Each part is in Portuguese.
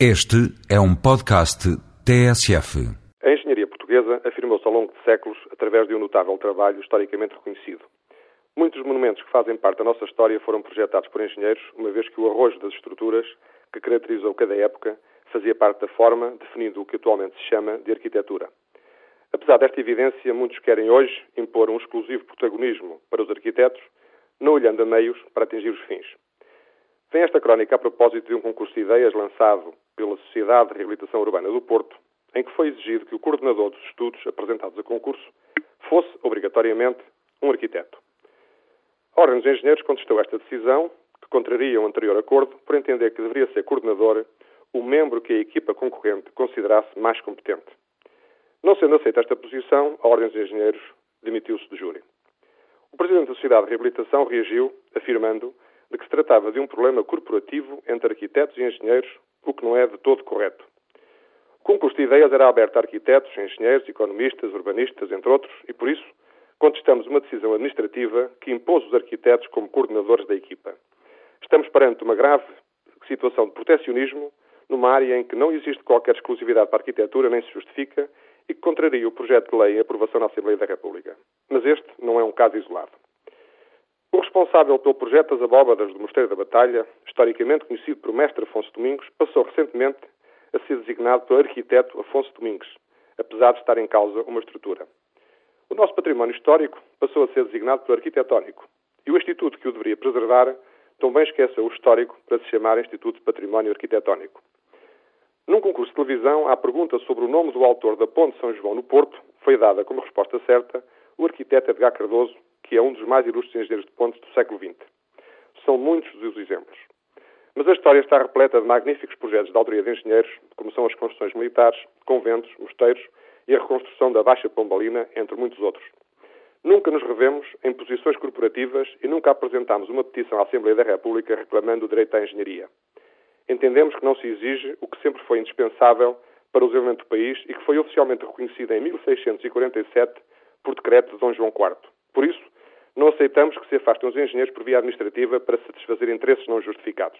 Este é um podcast TSF. A engenharia portuguesa afirmou-se ao longo de séculos através de um notável trabalho historicamente reconhecido. Muitos monumentos que fazem parte da nossa história foram projetados por engenheiros, uma vez que o arrojo das estruturas que caracterizou cada época fazia parte da forma, definindo o que atualmente se chama de arquitetura. Apesar desta evidência, muitos querem hoje impor um exclusivo protagonismo para os arquitetos, não olhando a meios para atingir os fins. Vem esta crónica a propósito de um concurso de ideias lançado pela Sociedade de Reabilitação Urbana do Porto, em que foi exigido que o coordenador dos estudos apresentados a concurso fosse, obrigatoriamente, um arquiteto. A Ordem dos Engenheiros contestou esta decisão, que contraria o anterior acordo, por entender que deveria ser coordenador o membro que a equipa concorrente considerasse mais competente. Não sendo aceita esta posição, a Ordem dos Engenheiros demitiu-se do júri. O Presidente da Sociedade de Reabilitação reagiu, afirmando de que se tratava de um problema corporativo entre arquitetos e engenheiros o que não é de todo correto. O concurso de ideias era aberto a arquitetos, engenheiros, economistas, urbanistas, entre outros, e por isso contestamos uma decisão administrativa que impôs os arquitetos como coordenadores da equipa. Estamos perante uma grave situação de protecionismo numa área em que não existe qualquer exclusividade para a arquitetura, nem se justifica, e que contraria o projeto de lei em aprovação na Assembleia da República. Mas este não é um caso isolado. Responsável pelo projeto das abóbadas do Mosteiro da Batalha, historicamente conhecido por Mestre Afonso Domingos, passou recentemente a ser designado pelo arquiteto Afonso Domingos, apesar de estar em causa uma estrutura. O nosso património histórico passou a ser designado pelo arquitetónico, e o Instituto que o deveria preservar também esqueceu o histórico para se chamar Instituto de Património Arquitetónico. Num concurso de televisão, à pergunta sobre o nome do autor da Ponte São João no Porto, foi dada como resposta certa o arquiteto Edgar Cardoso, que é um dos mais ilustres engenheiros de pontes do século XX. São muitos os exemplos. Mas a história está repleta de magníficos projetos de autoria de engenheiros, como são as construções militares, conventos, mosteiros e a reconstrução da Baixa Pombalina, entre muitos outros. Nunca nos revemos em posições corporativas e nunca apresentámos uma petição à Assembleia da República reclamando o direito à engenharia. Entendemos que não se exige o que sempre foi indispensável para o desenvolvimento do país e que foi oficialmente reconhecido em 1647 por decreto de Dom João IV. Por isso, não aceitamos que se afastem os engenheiros por via administrativa para satisfazer interesses não justificados.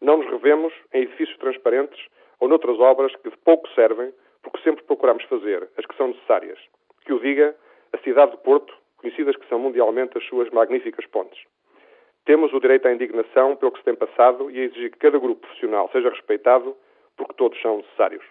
Não nos revemos em edifícios transparentes ou noutras obras que de pouco servem, porque sempre procuramos fazer as que são necessárias. Que o diga a cidade de Porto, conhecidas que são mundialmente as suas magníficas pontes. Temos o direito à indignação pelo que se tem passado e a exigir que cada grupo profissional seja respeitado, porque todos são necessários.